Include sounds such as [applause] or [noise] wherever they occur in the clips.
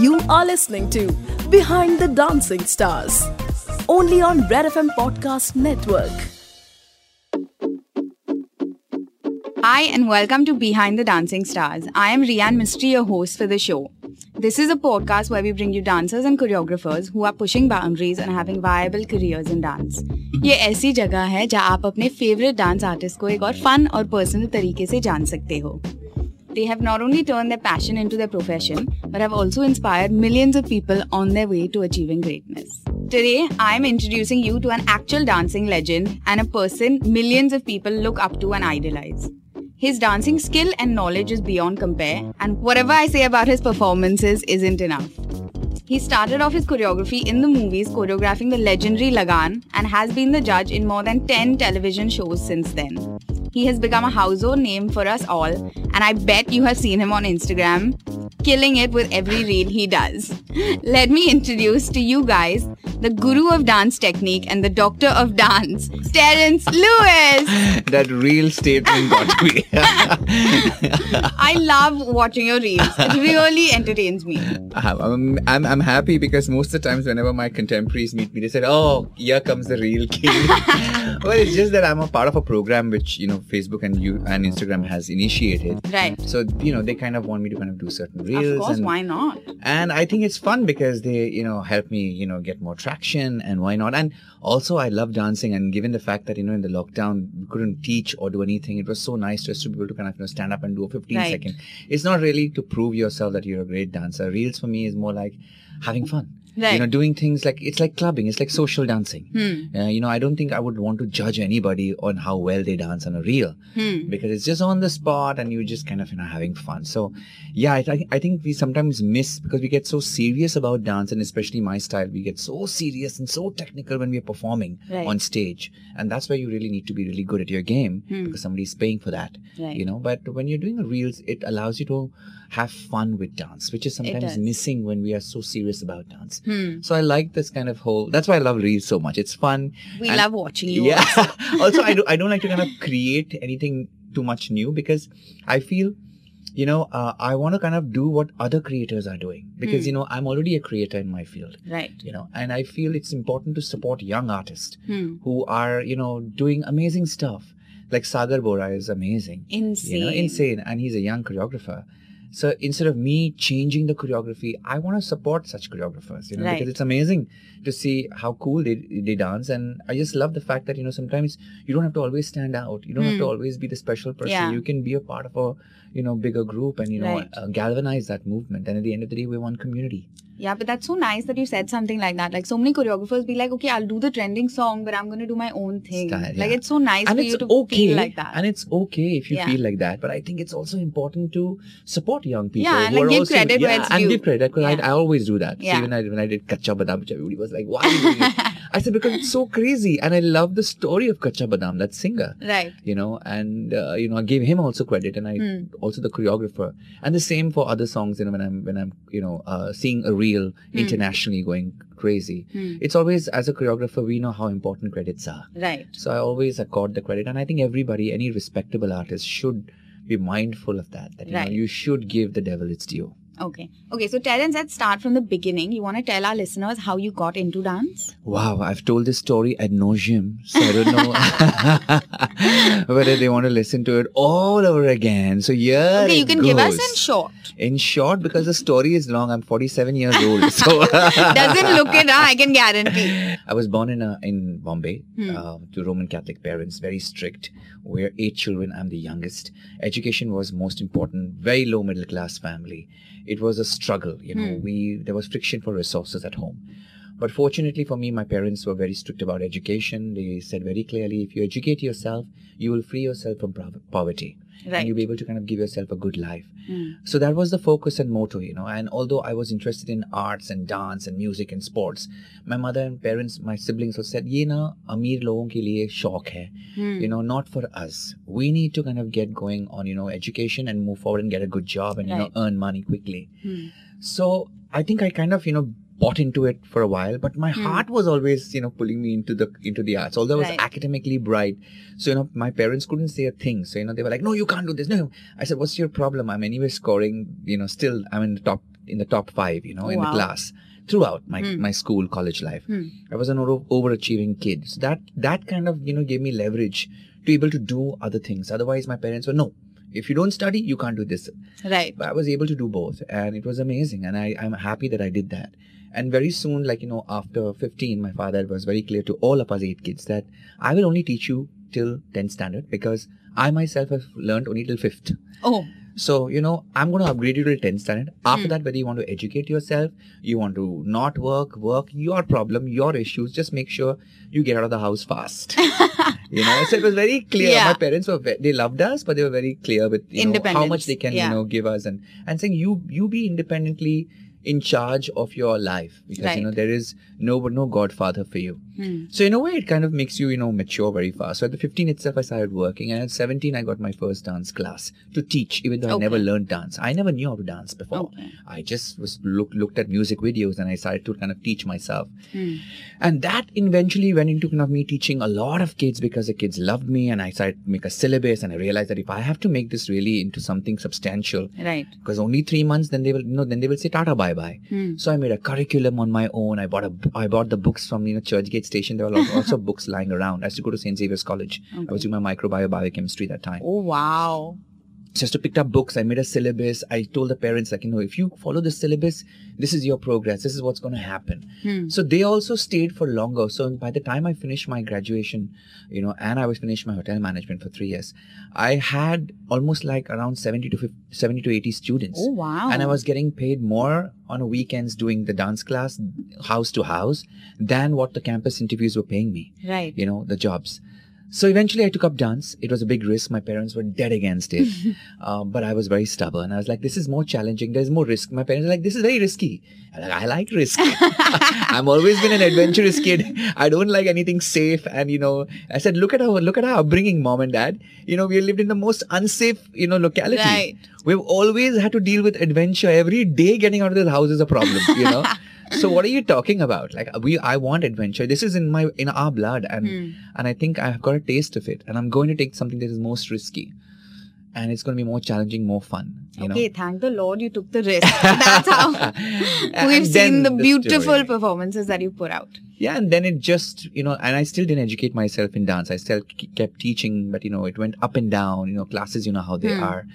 You are listening to Behind the Dancing Stars, only on Red FM Podcast Network. Hi, and welcome to Behind the Dancing Stars. I am Rian Mistry, your host for the show. This is a podcast where we bring you dancers and choreographers who are pushing boundaries and having viable careers in dance. ये ऐसी जगह है जहाँ आप अपने favourite dance artist को एक और फन और पर्सनल तरीके से जान सकते हो they have not only turned their passion into their profession, but have also inspired millions of people on their way to achieving greatness. Today, I am introducing you to an actual dancing legend and a person millions of people look up to and idolize. His dancing skill and knowledge is beyond compare, and whatever I say about his performances isn't enough. He started off his choreography in the movies, choreographing the legendary Lagaan, and has been the judge in more than 10 television shows since then. He has become a household name for us all, and I bet you have seen him on Instagram, killing it with every reel he does. [laughs] Let me introduce to you guys the guru of dance technique and the doctor of dance, Terence Lewis. [laughs] that real statement got me. [laughs] I love watching your reels. It really entertains me. Uh, I'm, I'm, I'm happy because most of the times, whenever my contemporaries meet me, they said, Oh, here comes the real king. [laughs] well, it's just that I'm a part of a program which, you know, Facebook and you and Instagram has initiated. Right. So, you know, they kind of want me to kind of do certain reels. Of course, and, why not? and I think it's fun because they, you know, help me, you know, get more traction and why not? And also I love dancing and given the fact that, you know, in the lockdown, we couldn't teach or do anything, it was so nice just to be able to kind of, you know, stand up and do a 15 Right. second. It's not really to prove yourself that you're a great dancer. Reels for me is more like having fun. Right. You know, doing things like, it's like clubbing, it's like social dancing. Hmm. Uh, you know, I don't think I would want to judge anybody on how well they dance on a reel Hmm. because it's just on the spot and you're just kind of you know having fun so yeah I, th- I think we sometimes miss because we get so serious about dance and especially my style we get so serious and so technical when we're performing Right. on stage and that's where you really need to be really good at your game Hmm. because somebody's paying for that Right. you know but when you're doing a reels it allows you to have fun with dance which is sometimes missing when we are so serious about dance Hmm. so i like this kind of whole that's why i love reels so much it's fun We and- love watching you. yeah. [laughs] also, I, do, I don't like to kind of create anything too much new because I feel, you know, uh, I want to kind of do what other creators are doing because, Hmm. you know, I'm already a creator in my field, Right. you know, and I feel it's important to support young artists Hmm. who are, you know, doing amazing stuff. Like Sagar Bora is amazing. Insane. You know, insane. And he's a young choreographer. So instead of me changing the choreography, I want to support such choreographers, you know, Right. because it's amazing to see how cool they, they dance. And I just love the fact that, you know, sometimes you don't have to always stand out. You don't have to Hmm. always be the special person. Yeah. You can be a part of a, you know, bigger group and, you know, Right. uh, galvanize that movement. And at the end of the day, we're one community. Yeah, but that's so nice that you said something like that. Like so many choreographers be like, okay, I'll do the trending song, but I'm to do my own thing. Style, Like it's so nice and for you to okay feel like that. and it's okay if you Yeah. feel like that but i think it's also important to support young people Yeah, and, like, give also, credit where yeah, it's and due. give credit because Yeah. I, I always do that Yeah. See, even I, when i did kacha badam everybody was like why are you doing it [laughs] i said because it's so crazy and i love the story of kacha badam that singer right. you know and uh, you know i gave him also credit and i Hmm. also the choreographer and the same for other songs you know when i'm when i'm you know uh, seeing a reel internationally going crazy Hmm. it's always as a choreographer we know how important credits are Right. so I always accord the credit, and I think everybody, any respectable artist, should be mindful of that. That you Right. know, you should give the devil its due. Okay. Okay. So Terence, let's start from the beginning. You want to tell our listeners how you got into dance? Wow, I've told this story ad nauseum, so I don't know [laughs] whether they want to listen to it all over again. So yeah, Okay, you can give us in short. In short, because the story is long, I'm 47 years old. [laughs] So [laughs] Doesn't look it, huh? I can guarantee. I was born in a, in Bombay Hmm. uh, to Roman Catholic parents, very strict. We're eight children. I'm the youngest. Education was most important. Very low middle class family. It was a struggle. You know, Hmm. we there was friction for resources at home. But fortunately for me, my parents were very strict about education. They said very clearly, if you educate yourself, you will free yourself from prov- right. and you'll be able to kind of give yourself a good life. Mm. So that was the focus and motto, you know. And although I was interested in arts and dance and music and sports, my mother and parents, my siblings, also said, "Ye na amir logon ke liye shauk hai, mm. you know, not for us. We need to kind of get going on, you know, education and move forward and get a good job and right. you know earn money quickly." Mm. So I think I kind of you know bought into it for a while, but my Hmm. heart was always, you know, pulling me into the into the arts. Although I was academically bright, so you know, my parents couldn't say a thing. So you know, they were like, "No, you can't do this." No, I said, "What's your problem? I'm anyway scoring. You know, still I'm in the top in the top five, you know, Oh, in the class throughout my, Hmm. my school, college life. Hmm. I was an over- overachieving kid. So that that kind of you know gave me leverage to be able to do other things. Otherwise, my parents were no. If you don't study, you can't do this. Right. But I was able to do both, and it was amazing. And I, I'm happy that I did that. And very soon, like you know, after 15, my father was very clear to all of us eight kids that I will only teach you till 10th standard because I myself have learned only till fifth. Oh, So, you know, I'm going to upgrade you till 10th standard. After Hmm. that, whether you want to educate yourself, you want to not work, work, your problem, your issues, just make sure you get out of the house fast. [laughs] you know, so it was very clear. Yeah. My parents were, ve- they loved us, but they were very clear with, you know, how much they can, Yeah. you know, give us and, and saying you, you be independently in charge of your life because, Right. you know, there is no, no godfather for you. Hmm. So in a way, it kind of makes you, you know, mature very fast. So at the 15 itself, I started working, and at 17, I got my first dance class to teach, even though I never learned dance. I never knew how to dance before. Okay. I just was look, looked at music videos, and I started to kind of teach myself. Hmm. And that eventually went into kind of me teaching a lot of kids because the kids loved me, and I started to make a syllabus, and I realized that if I have to make this really into something substantial, Right. because only three months, then they will, you know, then they will say Tata bye bye. Hmm. So I made a curriculum on my own. I bought a, I bought the books from you know Churchgate Station. There were al- also books lying around. I used to go to St Xavier's College. I was doing my microbiome biochemistry that time. Oh, wow. Just to pick up books. I made a syllabus. I told the parents like you know if you follow the syllabus, this is your progress. This is what's going to happen. Hmm. So they also stayed for longer. So by the time I finished my graduation, you know, and I was finished my hotel management for three years, I had almost like around 70 to 50, 70 to 80 students. Oh, wow. And I was getting paid more on weekends doing the dance class, house to house, than what the campus interviews were paying me, Right. you know, the jobs. So eventually I took up dance. It was a big risk. My parents were dead against it. um, [laughs] but I was very stubborn. I was like, this is more challenging. There's more risk. My parents were like, this is very risky. I'm like, I like risk. [laughs] [laughs] I've always been an adventurous kid. I don't like anything safe. And, you know, I said, look at our, look at our upbringing, mom and dad. You know, we lived in the most unsafe, you know, locality. Right. We've always had to deal with adventure. Every day getting out of the house is a problem, you know. So what are you talking about? Like we, I want adventure. This is in my in our blood, and Hmm. and I think I've got a taste of it, and I'm going to take something that is most risky, and it's going to be more challenging, more fun. You Okay, know. thank the Lord you took the risk. [laughs] That's how [laughs] we've seen the beautiful performances that you put out. Yeah, and then it just, you know, and I still didn't educate myself in dance. I still kept teaching, but you know, it went up and down. You know, classes, you know how they Hmm. are.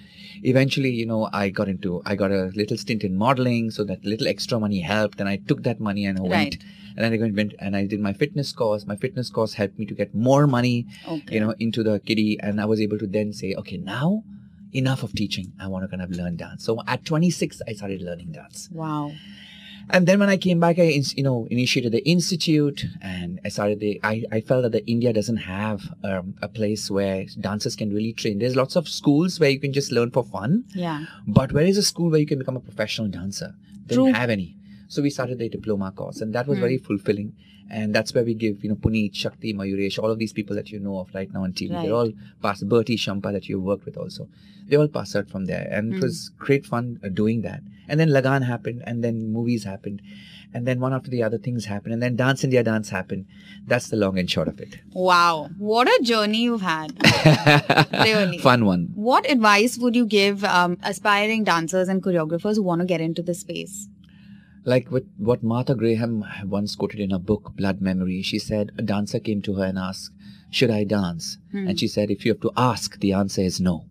Eventually, you know, I got into, I got a little stint in modeling, so that little extra money helped, and I took that money and I went. And then I went and I did my fitness course. My fitness course helped me to get more money, Okay. you know, into the kitty, and I was able to then say, okay, now enough of teaching. I want to kind of learn dance. So at 26, I started learning dance. Wow. And then when I came back, I you know initiated the institute, and I started the. I, I felt that the India doesn't have um, a place where dancers can really train. There's lots of schools where you can just learn for fun, Yeah. but where is a school where you can become a professional dancer? They True. didn't have any. So we started the diploma course, and that was Hmm. very fulfilling. And that's where we give, you know, Puneet, Shakti, Mayuresh, all of these people that you know of right now on TV. Right. They're all past Bertie Shampa that you've worked with also. They all passed out from there, and Hmm. it was great fun uh, doing that. And then Lagaan happened, and then movies happened, and then one after the other things happened, and then Dance India Dance happened. That's the long and short of it. Wow. What a journey you've had. [laughs] Really. Fun one. What advice would you give um, aspiring dancers and choreographers who want to get into this space? Like with what Martha Graham once quoted in her book, Blood Memory, she said a dancer came to her and asked, Should I dance? Hmm. And she said, If you have to ask, the answer is no.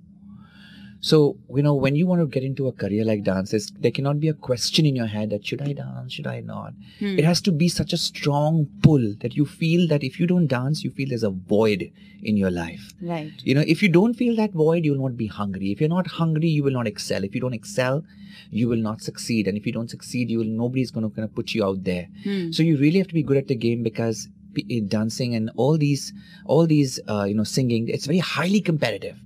So, you know, when you want to get into a career like dance, there cannot be a question in your head that should I dance? Should I not? Hmm. It has to be such a strong pull that you feel that if you don't dance, you feel there's a void in your life. Right. You know, if you don't feel that void, you will not be hungry. If you're not hungry, you will not excel. If you don't excel, you will not succeed. And if you don't succeed, you will nobody's going to kind of put you out there. Hmm. So you really have to be good at the game because in dancing and all these, all these, uh, you know, singing, it's very highly competitive.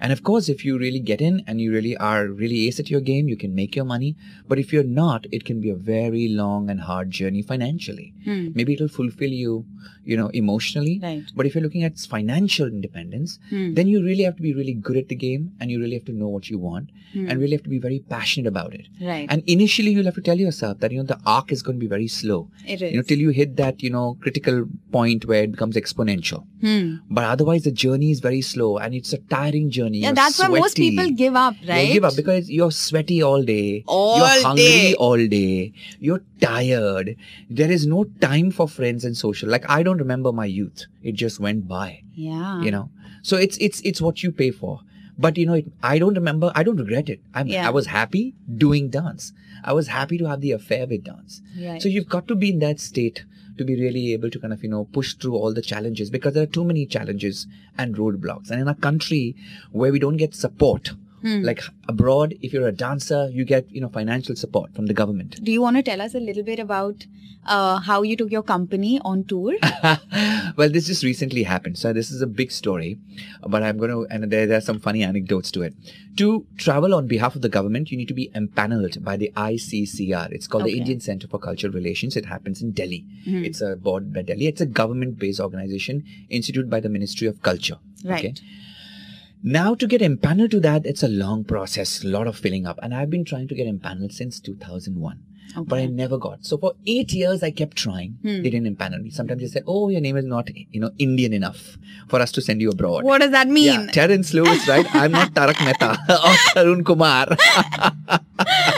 And of course, if you really get in and you really are really ace at your game, you can make your money. But if you're not, it can be a very long and hard journey financially. Hmm. Maybe it'll fulfill you, you know, emotionally. Right. But if you're looking at financial independence, Hmm. then you really have to be really good at the game and you really have to know what you want Hmm. and really have to be very passionate about it. Right. And initially, you'll have to tell yourself that, you know, the arc is going to be very slow. it is. You know, till you hit that, you know, critical point where it becomes exponential. Hmm. But otherwise, the journey is very slow and it's a tiring journey. Journey. Yeah, you're that's why most people give up, right? right? give up because you're sweaty all day. All you're hungry day. all day. You're tired. There is no time for friends and social. Like I don't remember my youth. It just went by. Yeah. You know. So it's it's it's what you pay for. But you know, it, I don't remember. I don't regret it. I'm, Yeah. I was happy doing dance. I was happy to have the affair with dance. Right. So you've got to be in that state to be really able to kind of you know push through all the challenges because there are too many challenges and roadblocks. And in a country where we don't get support, Hmm. like abroad, if you're a dancer, you get you know financial support from the government. Do you want to tell us a little bit about uh, how you took your company on tour? [laughs] well, this just recently happened. So this is a big story, but I'm going to, and there, there are some funny anecdotes to it. To travel on behalf of the government, you need to be empaneled by the ICCR. It's called Okay. the Indian Center for Cultural Relations. It happens in Delhi. Mhm. It's a board by Delhi. It's a government-based organization instituted by the Ministry of Culture. Right. Now to get empaneled to that, it's a long process, a lot of filling up. And I've been trying to get empaneled since 2001 but I never got. So for eight years, I kept trying. Hmm. They didn't empanel me. Sometimes they said, "Oh, your name is not, you know, Indian enough for us to send you abroad." What does that mean? Yeah, Terence Lewis, right? I'm not Tarak Mehta [laughs] or Tarun Kumar. [laughs]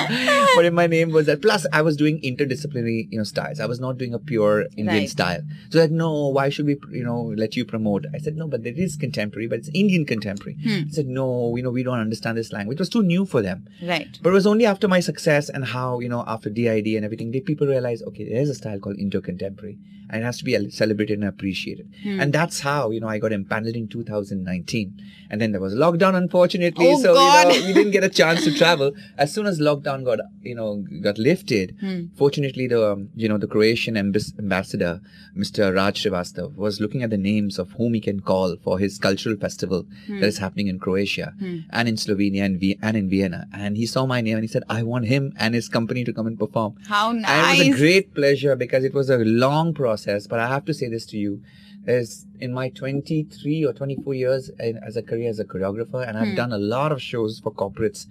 [laughs] but if my name was that. Plus, I was doing interdisciplinary, you know, styles. I was not doing a pure Indian Right. style. So like, no, why should we, you know, let you promote? I said, no, but it is contemporary, but it's Indian contemporary. Hmm. I said, no, you know, we don't understand this language. It was too new for them. Right. But it was only after my success and how, you know, after DID and everything, did people realize, okay, there's a style called Indo contemporary and it has to be celebrated and appreciated. Hmm. And that's how, you know, I got empaneled in 2019. And then there was lockdown, unfortunately. Oh, so, God. you know, we didn't get a chance to travel. [laughs] As soon as lockdown got, you know, got lifted, Hmm. fortunately, the, um, you know, the Croatian ambassador, Mr. Raj Srivastav, was looking at the names of whom he can call for his cultural festival Hmm. that is happening in Croatia Hmm. and in Slovenia and, v- and in Vienna. And he saw my name and he said, I want him and his company to come and perform. How And it was a great pleasure because it was a long process. But I have to say this to you. Is in my 23 or 24 years in, as a career as a choreographer, and I've Hmm. done a lot of shows for corporates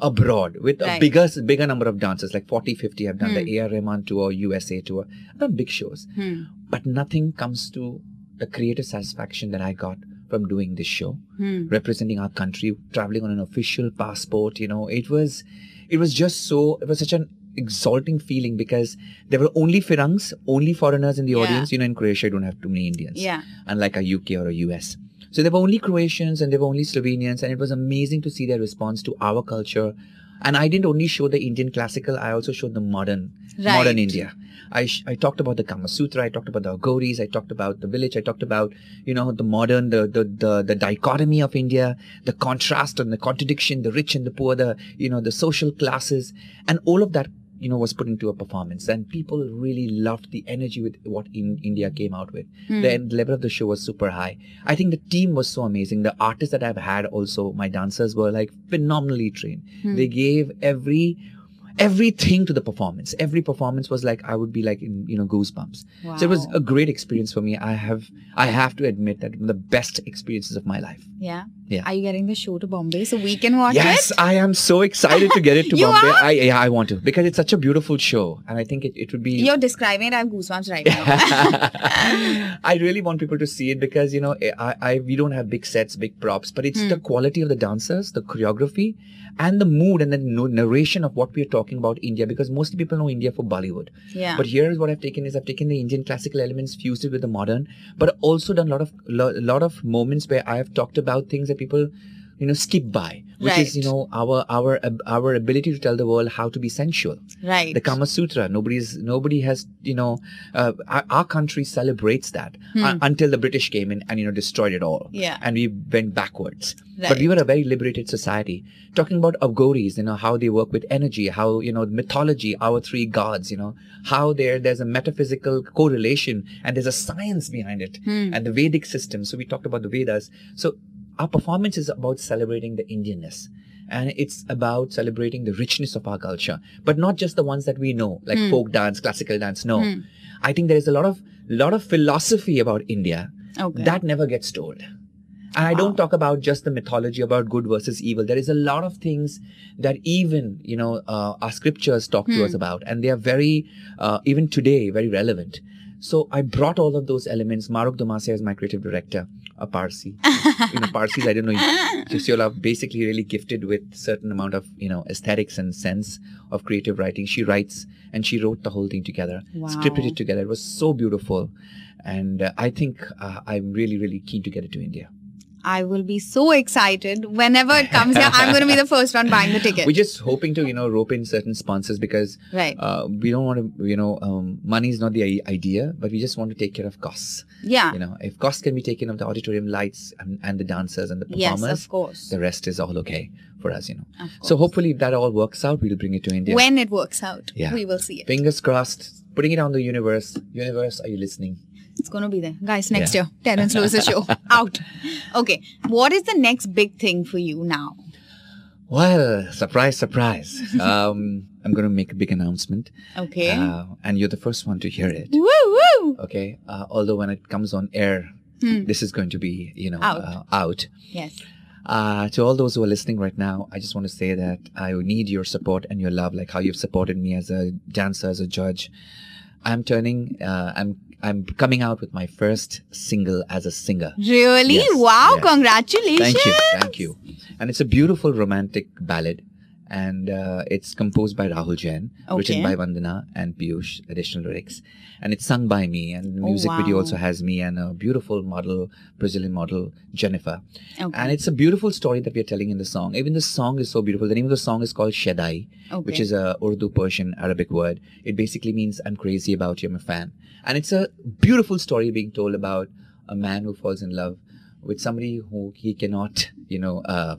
abroad with a bigger bigger number of dancers, like 40, 50. I've done Hmm. the AR Rahman tour, USA tour. I've done big shows, Hmm. but nothing comes to the creative satisfaction that I got from doing this show Hmm. representing our country, traveling on an official passport. You know, it was, it was just so, it was such an exalting feeling because there were only Firangs, only foreigners in the Yeah. audience. You know, in Croatia, you don't have too many Indians, Yeah. unlike a UK or a US. So there were only Croatians and there were only Slovenians, and it was amazing to see their response to our culture. And I didn't only show the Indian classical; I also showed the modern, modern India. I, sh- I talked about the Kama Sutra, I talked about the Agoris, I talked about the village, I talked about, you know, the modern, the, the, the, the dichotomy of India, the contrast and the contradiction, the rich and the poor, the, you know, the social classes, and all of that, you know, was put into a performance. And people really loved the energy with what in India came out with. Hmm. The level of the show was super high. I think the team was so amazing. The artists that I've had also, my dancers were like phenomenally trained. Hmm. They gave every everything to the performance. Every performance was like I would be like in you know goosebumps. So it was a great experience for me. I have I have to admit that one of the best experiences of my life. Yeah. Yeah. Are you getting the show to Bombay so we can watch yes, it? Yes, I am so excited to get it to [laughs] You Bombay. are? I yeah, I want to because it's such a beautiful show, and I think it, it would be. You're describing it. I have goosebumps right now. [laughs] I really want people to see it because you know I, I we don't have big sets, big props, but it's Hmm. the quality of the dancers, the choreography, and the mood and the narration of what we are talking about India. Because most people know India for Bollywood, yeah. but here is what I've taken is I've taken the Indian classical elements, fused it with the modern, but also done a lot of lo- lot of moments where I have talked about things that people you know skip by, which is you know our our our ability to tell the world how to be sensual right. the Kama Sutra. Nobody's nobody has you know uh, our, our country celebrates that Hmm. uh, until the British came in and you know destroyed it all. Yeah. and we went backwards. But we were a very liberated society. Talking about Agoris, you know how they work with energy, how you know mythology, our three gods, you know how there there's a metaphysical correlation and there's a science behind it Hmm. and the Vedic system. So we talked about the Vedas. So our performance is about celebrating the Indianness. And it's about celebrating the richness of our culture, but not just the ones that we know, like Hmm. folk dance, classical dance. No, Hmm. I think there is a lot of lot of philosophy about India Okay. that never gets told. And I don't talk about just the mythology about good versus evil. There is a lot of things that even you know uh, our scriptures talk to Hmm. us about, and they are very uh, even today very relevant. So I brought all of those elements. Maruk Domasia is my creative director, a Parsi. you know, Parsis, I don't know, just you're basically really gifted with certain amount of, you know, aesthetics and sense of creative writing. She writes and she wrote the whole thing together, scripted it together. It was so beautiful. And uh, I think uh, I'm really, really keen to get it to India. I will be so excited whenever it comes here. I'm going to be the first one buying the [laughs] ticket. We're just hoping to, you know, rope in certain sponsors because right. uh, we don't want to, you know, um, money is not the idea, but we just want to take care of costs. yeah. You know, if costs can be taken of the auditorium lights and, and the dancers and the performers, yes, of course. the rest is all okay for us, you know. So hopefully, if that all works out, we'll bring it to India. when it works out, Yeah. we will see it. Fingers crossed. Putting it on the universe. Universe, are you listening? It's going to be there. Guys, next Yeah. year, Terence Lewis' show. [laughs] Out. Okay. What is the next big thing for you now? Well, surprise, surprise. [laughs] um, I'm going to make a big announcement, Okay. uh, and you're the first one to hear it. woo woo. Okay. Uh, although when it comes on air, Hmm. this is going to be, you know, Out. Uh, out. Yes. Uh, to all those who are listening right now, I just want to say that I need your support and your love, like how you've supported me as a dancer, as a judge. I'm turning, uh, I'm, I'm coming out with my first single as a singer. Really? Yes, wow. yes. Congratulations. Thank you, thank you. And it's a beautiful romantic ballad, and uh, it's composed by Rahul Jain, written by Vandana and Piyush, additional lyrics, and it's sung by me. And the Oh, music video also has me and a beautiful model, Brazilian model Jennifer. Okay. And it's a beautiful story that we are telling in the song. Even the song is so beautiful. The name of the song is called Shadai, which is a Urdu Persian Arabic word. It basically means I'm crazy about you, I'm a fan. And it's a beautiful story being told about a man who falls in love with somebody who he cannot, you know, uh,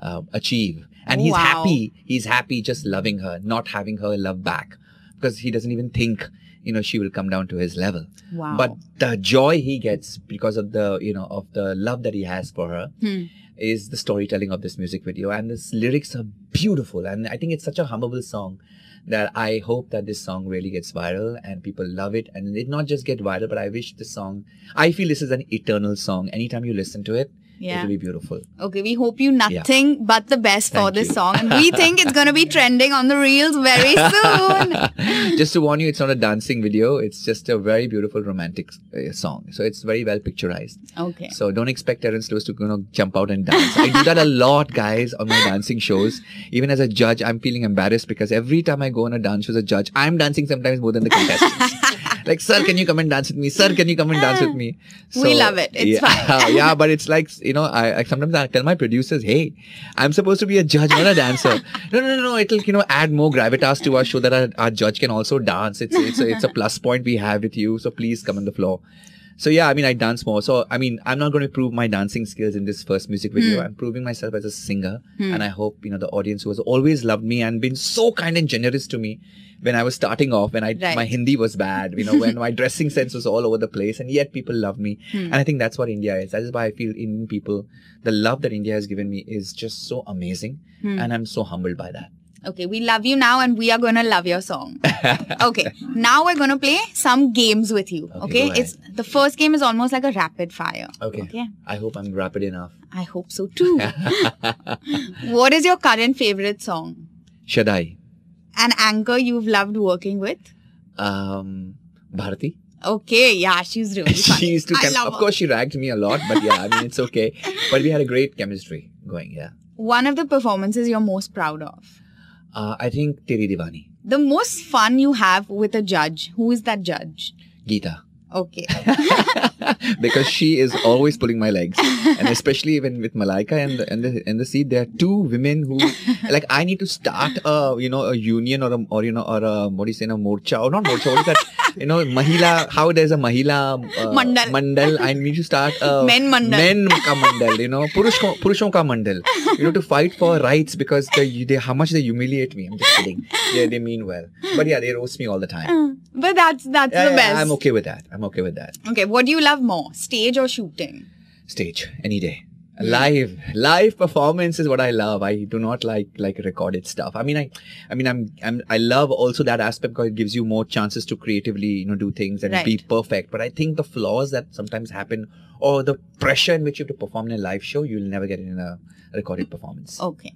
uh, achieve. And he's wow. happy. He's happy just loving her, not having her love back, because he doesn't even think, you know, she will come down to his level. wow. But the joy he gets because of the, you know, of the love that he has for her Hmm. is the storytelling of this music video and this lyrics are beautiful and i think it's such a hummable song that i hope that this song really gets viral and people love it and it not just get viral but i wish this song i feel this is an eternal song anytime you listen to it Yeah. will be beautiful Okay, we hope you nothing but the best for this you. song. And we think it's going to be [laughs] trending on the reels very [laughs] soon. just to warn you it's not a dancing video it's just a very beautiful romantic uh, song so it's very well picturized Okay. So don't expect Terence Lewis to you know, jump out and dance. I do that a lot, guys, on my dancing shows. Even as a judge, I'm feeling embarrassed because every time I go on a dance show as a judge, I'm dancing sometimes more than the contestants. [laughs] like, sir, can you come and dance with me? Sir, can you come and dance with me? [laughs] We love it. It's yeah, fine. [laughs] yeah, but it's like, you know, I, I sometimes I tell my producers, hey, I'm supposed to be a judge, not a dancer. [laughs] no, no, no, no. It'll, you know, add more gravitas to our show that our, our judge can also dance. It's, it's, a, it's a plus point we have with you. So please come on the floor. So yeah, I mean, I dance more. So I mean, I'm not going to prove my dancing skills in this first music video. Hmm. I'm proving myself as a singer, and I hope you know the audience who has always loved me and been so kind and generous to me when I was starting off. When I Right. my Hindi was bad, you know, when my [laughs] dressing sense was all over the place, and yet people love me. Hmm. And I think that's what India is. That is why I feel Indian people, the love that India has given me is just so amazing, Hmm. and I'm so humbled by that. Okay, we love you now and we are going to love your song. [laughs] okay, now we're going to play some games with you. Okay, Okay, it's the first game is almost like a rapid fire. Okay. Okay, I hope I'm rapid enough. I hope so too. [laughs] what is your current favorite song? Shadai, An anchor you've loved working with? um, Bharati. Okay, yeah, she's [laughs] really funny. she used to, love of her. course, she ragged me a lot, but yeah, I mean, it's okay. But we had a great chemistry going, yeah. One of the performances you're most proud of. Uh, I think Teri Divani, The most fun you have with a judge. Who is that judge? Geeta, Okay. [laughs] because she is always pulling my legs, and [laughs] especially when with Malaika and the, and the and the seat, there are two women who, like, I need to start a you know a union or a or you know or a what do you say, no morcha or not morcha, what is that? You know, Mahila. How there's a Mahila uh, Mandal. Mandal. I need to start a Men mandal. Men ka mandal. You know, purush ko, purushon ka mandal. You know, to fight for rights because they, they how much they humiliate me. I'm just kidding. Yeah, they mean well, but yeah, they roast me all the time. but that's that's Yeah, the yeah, best. I'm okay with that. I'm okay with that. Okay, what do you love more, stage or shooting? Stage any day. Live, live performance is what I love. I do not like like recorded stuff. I mean, I, I mean, I'm, I'm, I love also that aspect because it gives you more chances to creatively, you know, do things and be perfect. But I think the flaws that sometimes happen or the pressure in which you have to perform in a live show, you'll never get in a recorded performance. Okay.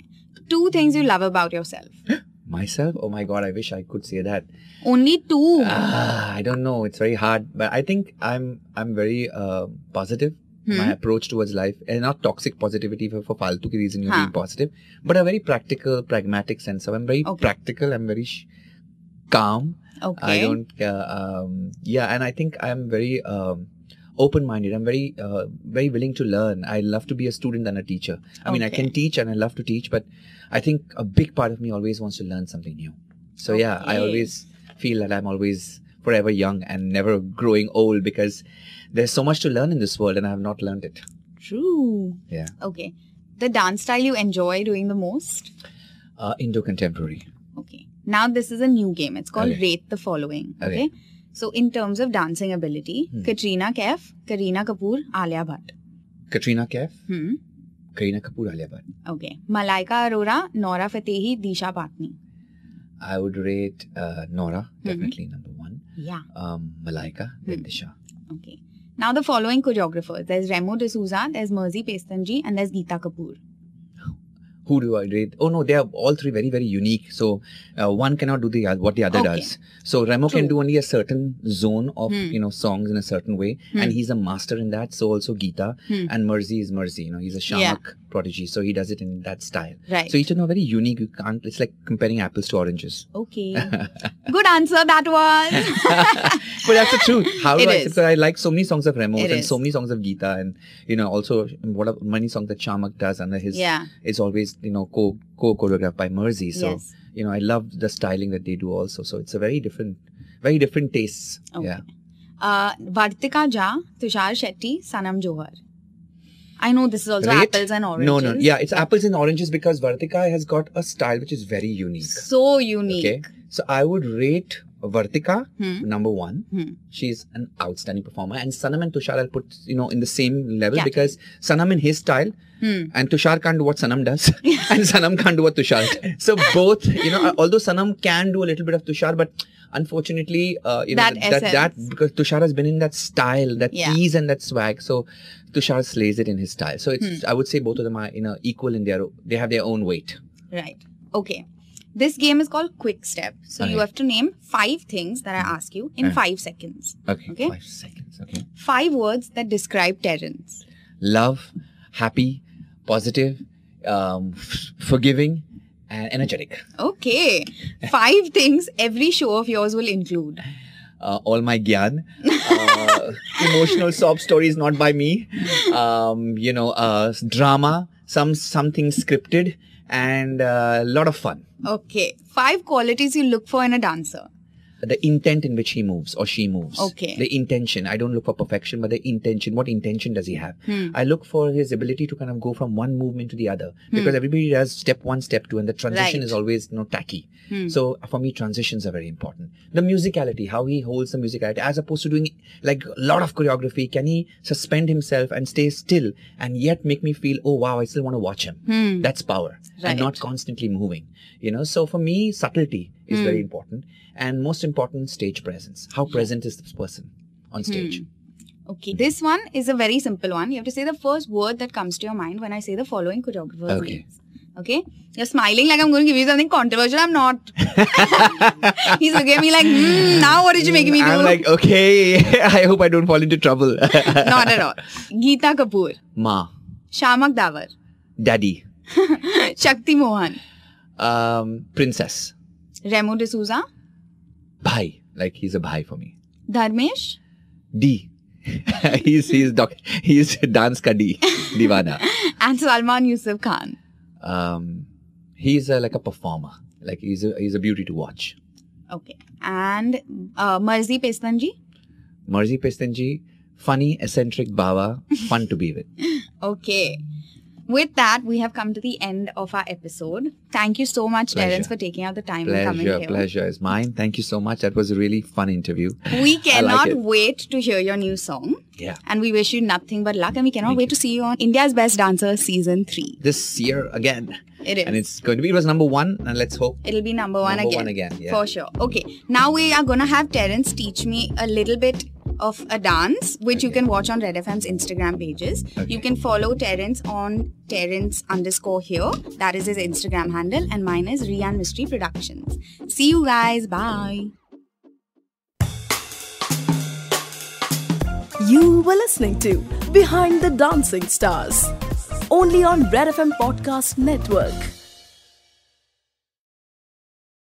Two things you love about yourself. [gasps] Myself? Oh my God, I wish I could say that. Only two. Ah, I don't know. It's very hard, but I think I'm I'm very uh, positive. Hmm. My approach towards life, and not toxic positivity for, for faltu ki reason you're Huh. being positive, but a very practical, pragmatic sense of. I'm very Okay. practical. I'm very sh- calm. okay. I don't. Uh, um, yeah, and I think I'm very um, open-minded. I'm very, uh, very willing to learn. I love to be a student and a teacher. I mean, I can teach and I love to teach, but I think a big part of me always wants to learn something new. So yeah, I always feel that I'm always forever young and never growing old because there's so much to learn in this world and I have not learned it. True. Yeah. Okay. The dance style you enjoy doing the most? Uh, Indo contemporary. Okay. Now this is a new game. It's called Okay. Rate the Following. Okay. Okay. So in terms of dancing ability, Hmm. Katrina Kaif, Kareena Kapoor, Alia Bhatt. Katrina Kaif, Hmm. Kareena Kapoor, Alia Bhatt. Okay. Malaika Arora, Nora Fatehi, Disha Patni. I would rate uh, Nora Mm-hmm. definitely number one. Yeah. Um, Malaika, then Hmm. Disha. Okay. Now the following choreographers. There's Remo D'Souza, there's Marzi Pestonji, and there's Geeta Kapoor. Who do I rate? Oh no, they are all three very very unique. So uh, one cannot do the what the other Okay. does. So Remo can do only a certain zone of Hmm. you know songs in a certain way, Hmm. and he's a master in that. So also Geeta Hmm. and Marzi is Marzi. You know, he's a Yeah. Prodigy, so he does it in that style. Right. So each of them are very unique. You can't. It's like comparing apples to oranges. okay. [laughs] Good answer that was. [laughs] but that's the truth. How do I? Because I like so many songs of Remo It and is. so many songs of Geeta, and you know also what are many songs that Shiamak does under his. yeah. It's always you know co co choreographed by Marzi. So Yes. you know I love the styling that they do also. So it's a very different, very different tastes. Okay. Yeah. Uh, Vartika Jha, Tushar Shetty, Sanam Johar. I know this is also Rate? apples and oranges. No, no, yeah, it's apples and oranges because Vartika has got a style which is very unique. So unique. Okay, so I would rate Vartika Hmm. number one. Hmm. She's an outstanding performer, and Sanam and Tushar I'll put you know in the same level Category. because Sanam in his style Hmm. and Tushar can't do what Sanam does, [laughs] and Sanam can't do what Tushar. does. [laughs] So both, you know, although Sanam can do a little bit of Tushar, but unfortunately, uh, you know, That that, that because Tushar has been in that style, that Yeah. ease and that swag, so Tushar slays it in his style. So it's, Hmm. I would say both of them are you know equal in their, they have their own weight. Right. Okay. This game is called Quick Step. So you have to name five things that I ask you in Okay. five seconds. Okay, Okay. five seconds. Okay, Five words that describe Terence. love, happy, positive, um, f- forgiving, and energetic. Okay. Five things every show of yours will include. uh, all my gyan. Uh, emotional sob stories not by me. Um, you know, uh, drama, some something scripted, and a lot of fun. Okay. Five qualities you look for in a dancer. The intent in which he moves or she moves. Okay. The intention. I don't look for perfection, but the intention. What intention does he have? Hmm. I look for his ability to kind of go from one movement to the other because everybody does step one, step two, and the transition Right. is always you know tacky. Hmm. So for me, transitions are very important. The musicality, how he holds the musicality, as opposed to doing like a lot of choreography, can he suspend himself and stay still and yet make me feel, oh wow, I still want to watch him. Hmm. That's power, Right. and not constantly moving. You know, so for me, subtlety is Hmm. very important, and most important, stage presence. How present is this person on stage? Okay. This one is a very simple one. You have to say the first word that comes to your mind when I say the following choreographers' Okay. names. Okay? You're smiling like I'm going to give you something controversial. I'm not. [laughs] He's looking at me like, hmm, now what did you make me do? I'm like, okay, [laughs] I hope I don't fall into trouble. [laughs] not at all. Geeta Kapoor, Ma, Shiamak Davar, Daddy, Shakti Mohan, um, Princess, Remo D'Souza, Bhai, like he's a bhai for me. Dharmesh, D. he's he's doc, he's dance ka D, Divana. and Salman Yusuf Khan. Um, he's a, like a performer. Like he's a he's a beauty to watch. Okay. And uh, Marzi Pestanji. Marzi Pestanji, funny, eccentric Baba, fun to be with. Okay. With that, we have come to the end of our episode. Thank you so much, Pleasure. Terence, for taking out the time and coming here. pleasure is mine. Thank you so much. That was a really fun interview. We cannot it. wait to hear your new song. Yeah. And we wish you nothing but luck. And we cannot Thank wait you. to see you on India's Best Dancer Season 3. This year again. It is. And it's going to be, it was number one, and let's hope. It'll be number one Number again. one again, yeah. For sure. Okay. Now we are going to have Terence teach me a little bit of a dance, which you can watch on Red FM's Instagram pages. Okay. You can follow Terence on Terence underscore here. That is his Instagram handle, and mine is Rian Mistry Productions. See you guys. Bye. You were listening to Behind the Dancing Stars, only on Red FM Podcast Network.